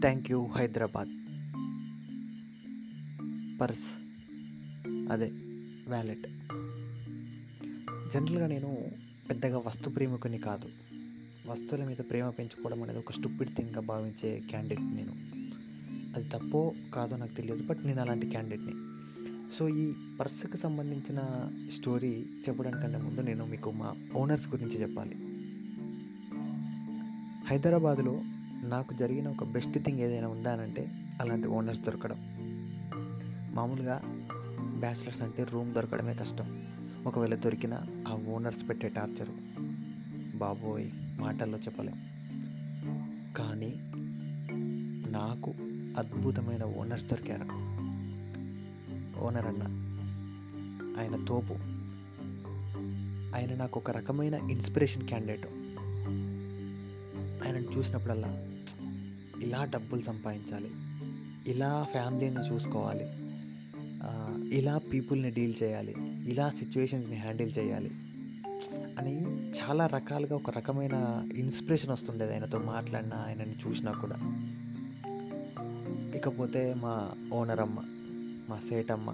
Thank you Hyderabad. Purse అదే wallet. జనరల్గా నేను పెద్దగా వస్తు ప్రేమికుని కాదు. వస్తువుల మీద ప్రేమ పెంచుకోవడం అనేది ఒక స్టూపిడ్ థింగ్గా భావించే క్యాండిడేట్ నేను. అది తప్పో కాదో నాకు తెలియదు బట్ నేను అలాంటి క్యాండిడేట్ని. సో ఈ పర్స్కి సంబంధించిన స్టోరీ చెప్పడానికంటే ముందు నేను మీకు మా ఓనర్స్ గురించి చెప్పాలి. హైదరాబాద్లో నాకు జరిగిన ఒక బెస్ట్ థింగ్ ఏదైనా ఉందా అని అంటే అలాంటి ఓనర్స్ దొరకడం. మామూలుగా బ్యాచిలర్స్ అంటే రూమ్ దొరకడమే కష్టం. ఒకవేళ దొరికిన ఆ ఓనర్స్ పెట్టే టార్చరు బాబోయ్ మాటల్లో చెప్పలేం. కానీ నాకు అద్భుతమైన ఓనర్స్ దొరికారు. ఓనర్ అన్న. ఆయన తోపు. ఆయన నాకు ఒక రకమైన ఇన్స్పిరేషన్ క్యాండిడేట్ ఆయనను చూసినప్పుడల్లా ఇలా డబ్బులు సంపాదించాలి. ఇలా ఫ్యామిలీని చూసుకోవాలి. ఇలా పీపుల్ని డీల్ చేయాలి. ఇలా సిచ్యువేషన్స్ని హ్యాండిల్ చేయాలి. అని చాలా రకాలుగా ఒక రకమైన ఇన్స్పిరేషన్ వస్తుండేది ఆయనతో మాట్లాడినా ఆయనని చూసినా కూడా. ఇకపోతే మా ఓనర్ అమ్మ మా సేటమ్మ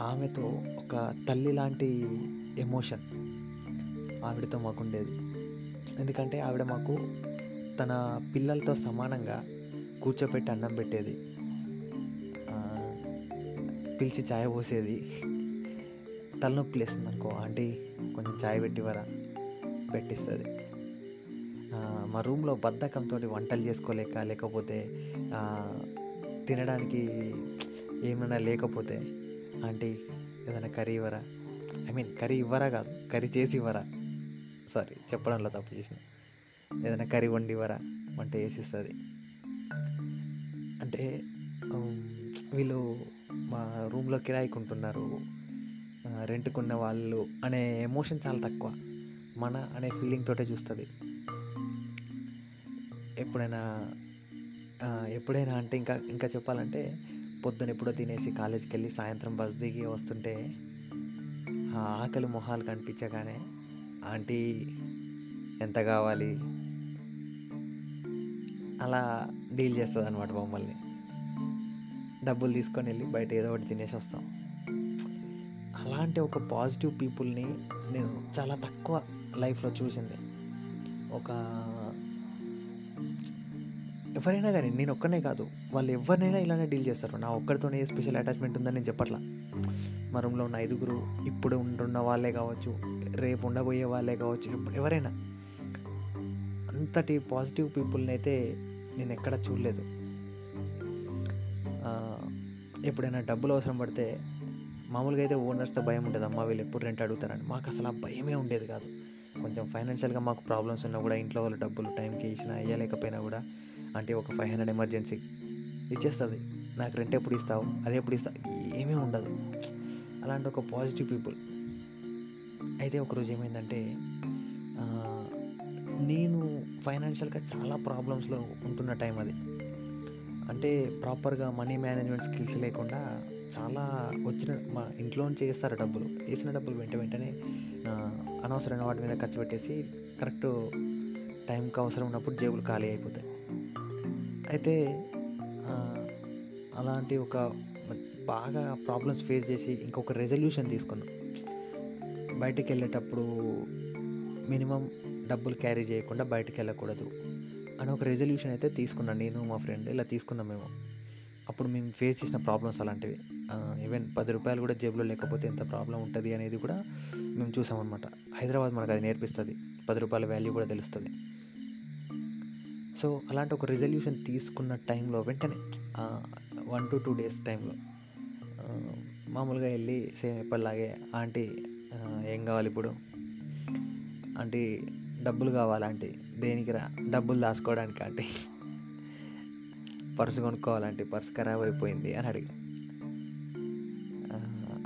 ఆమెతో ఒక తల్లి లాంటి ఎమోషన్ ఆవిడతో మాకు ఉండేది ఎందుకంటే ఆవిడ మాకు తన పిల్లలతో సమానంగా కూర్చోపెట్టి అన్నం పెట్టేది. పిలిచి ఛాయ్ పోసేది. తలనొప్పి లేస్తుంది అనుకో ఆంటీ కొంచెం ఛాయ్ పెట్టివరా పెట్టిస్తుంది. మా రూమ్లో బద్ధకంతో వంటలు చేసుకోలేక లేకపోతే తినడానికి ఏమైనా లేకపోతే ఆంటీ ఏదైనా కర్రీ ఇవ్వరా? ఐ మీన్ కర్రీ ఇవ్వరా కాదు కర్రీ చేసి ఇవ్వరా? సారీ చెప్పడంలో తప్పు చేసిన. ఏదైనా కర్రీ వండి ఇవ్వరా? వంట చేసేస్తుంది. అంటే వీళ్ళు మా రూమ్లో కిరాయికి ఉంటున్నారు రెంట్కున్న వాళ్ళు అనే ఎమోషన్ చాలా తక్కువ. మన అనే ఫీలింగ్ తోటే చూస్తుంది. ఎప్పుడైనా ఎప్పుడైనా అంటే ఇంకా ఇంకా చెప్పాలంటే పొద్దున ఎప్పుడో తినేసి కాలేజీకి వెళ్ళి సాయంత్రం బస్ దిగి వస్తుంటే ఆకలి మొహాలు కనిపించగానే ఆంటీ ఎంత కావాలి? అలా డీల్ చేస్తుంది అనమాట మమ్మల్ని. డబ్బులు తీసుకొని వెళ్ళి బయట ఏదో ఒకటి తినేసి వస్తాం. అలాంటి ఒక పాజిటివ్ పీపుల్ని నేను చాలా తక్కువ లైఫ్లో చూసింది. ఒక ఎవరైనా కానీ నేను ఒక్కనే కాదు. వాళ్ళు ఎవరినైనా ఇలానే డీల్ చేస్తారు. నా ఒక్కడితోనే స్పెషల్ అటాచ్మెంట్ ఉందని నేను చెప్పట్లా. మా రూమ్లో ఉన్న ఐదుగురు ఇప్పుడు ఉంటున్న వాళ్ళే కావచ్చు రేపు ఉండబోయే వాళ్ళే కావచ్చు ఎవరైనా. అంతటి పాజిటివ్ పీపుల్ని అయితే నేను ఎక్కడ చూడలేదు. ఎప్పుడైనా డబ్బులు అవసరం పడితే మామూలుగా అయితే ఓనర్స్తో భయం ఉంటుంది అమ్మ వీళ్ళు ఎప్పుడు రెంట్ అడుగుతారని. మాకు అసలు ఆ భయమే ఉండేది కాదు. కొంచెం ఫైనాన్షియల్గా మాకు ప్రాబ్లమ్స్ ఉన్నా కూడా ఇంట్లో వాళ్ళు డబ్బులు టైంకి ఇచ్చినా ఇవ్వలేకపోయినా కూడా అంటే ఒక ఫైవ్ హండ్రెడ్ ఎమర్జెన్సీ ఇచ్చేస్తుంది. నాకు రెంట్ ఎప్పుడు ఇస్తావు? అది ఎప్పుడు ఇస్తావు? ఏమీ ఉండదు. అలాంటి ఒక పాజిటివ్ పీపుల్. అయితే ఒకరోజు ఏమైందంటే నేను ఫైనాన్షియల్గా చాలా ప్రాబ్లమ్స్లో ఉంటున్న టైం అది. అంటే ప్రాపర్గా మనీ మేనేజ్మెంట్ స్కిల్స్ లేకుండా చాలా వచ్చిన మా ఇంట్లో చేస్తారు వేస్తారు డబ్బులు. వేసిన డబ్బులు వెంట వెంటనే అనవసరమైన వాటి మీద ఖర్చు పెట్టేసి కరెక్ట్ టైంకి అవసరం ఉన్నప్పుడు జేబులు ఖాళీ అయిపోతాయి. అయితే అలాంటి ఒక బాగా ప్రాబ్లమ్స్ ఫేస్ చేసి ఇంకొక రెజల్యూషన్ తీసుకున్నాం. బయటికి వెళ్ళేటప్పుడు మినిమం డబ్బులు క్యారీ చేయకుండా బయటికి వెళ్ళకూడదు అని ఒక రెజల్యూషన్ అయితే తీసుకున్నాను నేను మా ఫ్రెండ్ ఇలా తీసుకున్నాం మేము. అప్పుడు మేము ఫేస్ చేసిన ప్రాబ్లమ్స్ అలాంటివి. ఈవెన్ పది రూపాయలు కూడా జేబులో లేకపోతే ఎంత ప్రాబ్లం ఉంటుంది అనేది కూడా మేము చూసామన్నమాట. హైదరాబాద్ మనకు అది నేర్పిస్తుంది. పది రూపాయల వాల్యూ కూడా తెలుస్తుంది. సో అలాంటి ఒక రిజల్యూషన్ తీసుకున్న టైంలో వెంటనే వన్ టు టూ డేస్ టైంలో మామూలుగా వెళ్ళి సేమ్ ఎప్పటిలాగే ఆంటీ ఏం కావాలి ఇప్పుడు? ఆంటీ డబ్బులు కావాలి ఆంటీ. దేనికి రా? డబ్బులు దాచుకోవడానికి ఆంటీ. పర్సు కొనుక్కోవాలంటే పర్సు ఖరాబ్ అయిపోయింది అని అడిగా.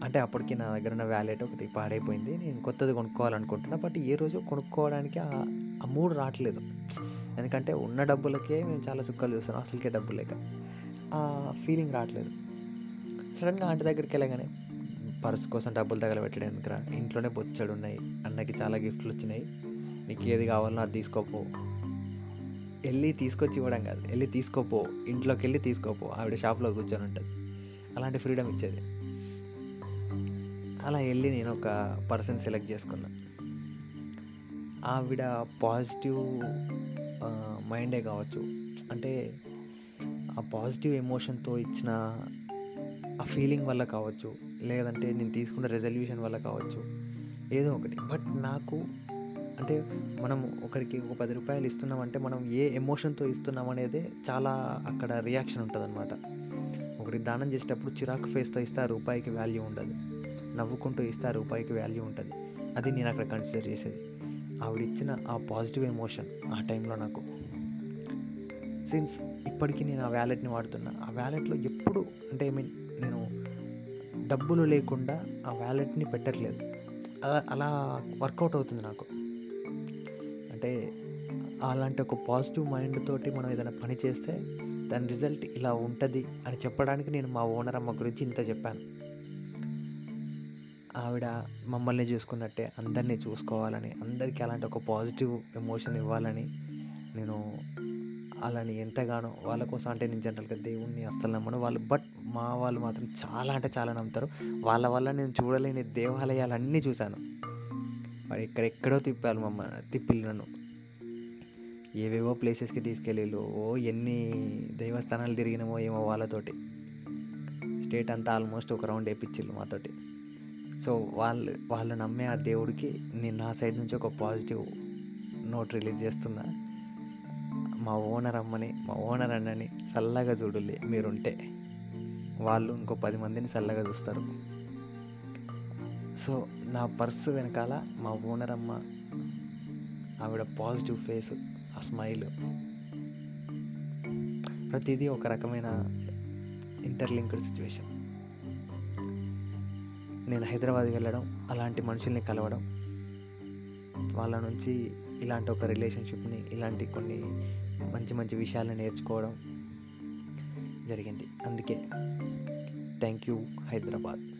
అంటే అప్పటికి నా దగ్గర ఉన్న వ్యాలెట్ ఒకటి పాడైపోయింది. నేను కొత్తది కొనుక్కోవాలనుకుంటున్నా. బట్ ఏ రోజు కొనుక్కోవడానికి ఆ ఆ మూడు రావట్లేదు. ఎందుకంటే ఉన్న డబ్బులకే మేము చాలా చుక్కలు చూస్తున్నాం. అసలుకే డబ్బులు లేక. ఆ ఫీలింగ్ రావట్లేదు. సడన్గా ఆంటీ దగ్గరికి వెళ్ళగానే పర్స్ కోసం డబ్బులు తగలబెట్టడం ఎందుకురా? ఇంట్లోనే బొచ్చాడు ఉన్నాయి. అన్నకి చాలా గిఫ్ట్లు వచ్చినాయి. నీకు ఏది కావాలన్నా అది తీసుకోపో. వెళ్ళి తీసుకొచ్చి ఇవ్వడం కాదు. వెళ్ళి తీసుకోపో. ఇంట్లోకి వెళ్ళి తీసుకోపో. ఆవిడ షాప్లో కూర్చొని ఉంటుంది. అలాంటి ఫ్రీడమ్ ఇచ్చేది. అలా వెళ్ళి నేను ఒక పర్సన్ సెలెక్ట్ చేసుకున్నా. ఆవిడ పాజిటివ్ మైండే కావచ్చు. అంటే ఆ పాజిటివ్ ఎమోషన్తో ఇచ్చిన ఫీలింగ్ వల్ల కావచ్చు లేదంటే నేను తీసుకున్న రెజల్యూషన్ వల్ల కావచ్చు ఏదో ఒకటి. బట్ నాకు అంటే మనం ఒకరికి ఒక పది రూపాయలు ఇస్తున్నామంటే మనం ఏ ఎమోషన్తో ఇస్తున్నాం అనేది చాలా అక్కడ రియాక్షన్ ఉంటుంది అనమాట ఒకరికి దానం చేసేటప్పుడు చిరాకు ఫేస్తో ఇస్తే ఆ రూపాయికి వాల్యూ ఉండదు. నవ్వుకుంటూ ఇస్తే ఆ రూపాయికి వాల్యూ ఉంటుంది. అది నేను అక్కడ కన్సిడర్ చేసేది. ఆవిడ ఇచ్చిన ఆ పాజిటివ్ ఎమోషన్ ఆ టైంలో నాకు. సిన్స్ ఇప్పటికీ నేను ఆ వ్యాలెట్ని వాడుతున్నా ఆ వ్యాలెట్లో ఎప్పుడు అంటే ఐ మీన్ నేను డబ్బులు లేకుండా ఆ వ్యాలెట్ని పెట్టట్లేదు. అలా అలా వర్కౌట్ అవుతుంది నాకు. అంటే అలాంటి ఒక పాజిటివ్ మైండ్ తోటి మనం ఏదైనా పని చేస్తే దాని రిజల్ట్ ఇలా ఉంటుంది అని చెప్పడానికి నేను మా ఓనర్ అమ్మ గురించి ఇంత చెప్పాను. ఆవిడ మమ్మల్ని చూసుకున్నట్టే అందరినీ చూసుకోవాలని అందరికీ అలాంటి ఒక పాజిటివ్ ఎమోషన్ ఇవ్వాలని నేను అలాని ఎంతగానో వాళ్ళ కోసం అంటే నేను జనరల్గా దేవుణ్ణి అస్సలు నమ్మను వాళ్ళు బట్ మా వాళ్ళు మాత్రం చాలా అంటే చాలా నమ్ముతారు. వాళ్ళ వల్ల నేను చూడలేని దేవాలయాలన్నీ చూశాను. వాడు ఎక్కడెక్కడో తిప్పారు మమ్మల్ని తిప్పిల్లు నన్ను. ఏవేవో ప్లేసెస్కి తీసుకెళ్ళిళ్ళు ఓ ఎన్ని దైవస్థానాలు తిరిగినామో ఏమో వాళ్ళతోటి. స్టేట్ అంతా ఆల్మోస్ట్ ఒక రౌండ్ వేయించిళ్ళు మాతోటి. సో వాళ్ళు వాళ్ళు నమ్మే ఆ దేవుడికి నేను నా సైడ్ నుంచి ఒక పాజిటివ్ నోట్ రిలీజ్ చేస్తున్నా. మా ఓనర్ అమ్మని మా ఓనర్ అన్నని చల్లగా చూడులే మీరుంటే. వాళ్ళు ఇంకో పది మందిని చల్లగా చూస్తారు. సో నా పర్సు వెనకాల మా ఓనర్ అమ్మ ఆవిడ పాజిటివ్ ఫేస్ ఆ స్మైల్. ప్రతిదీ ఒక రకమైన ఇంటర్లింక్డ్ సిచ్యువేషన్. నేను హైదరాబాద్ వెళ్ళడం అలాంటి మనుషుల్ని కలవడం వాళ్ళ నుంచి ఇలాంటి ఒక రిలేషన్షిప్ని ఇలాంటి కొన్ని మంచి మంచి విషయాలను నేర్చుకోవడం జరిగింది. అందుకే థ్యాంక్ యూ హైదరాబాద్.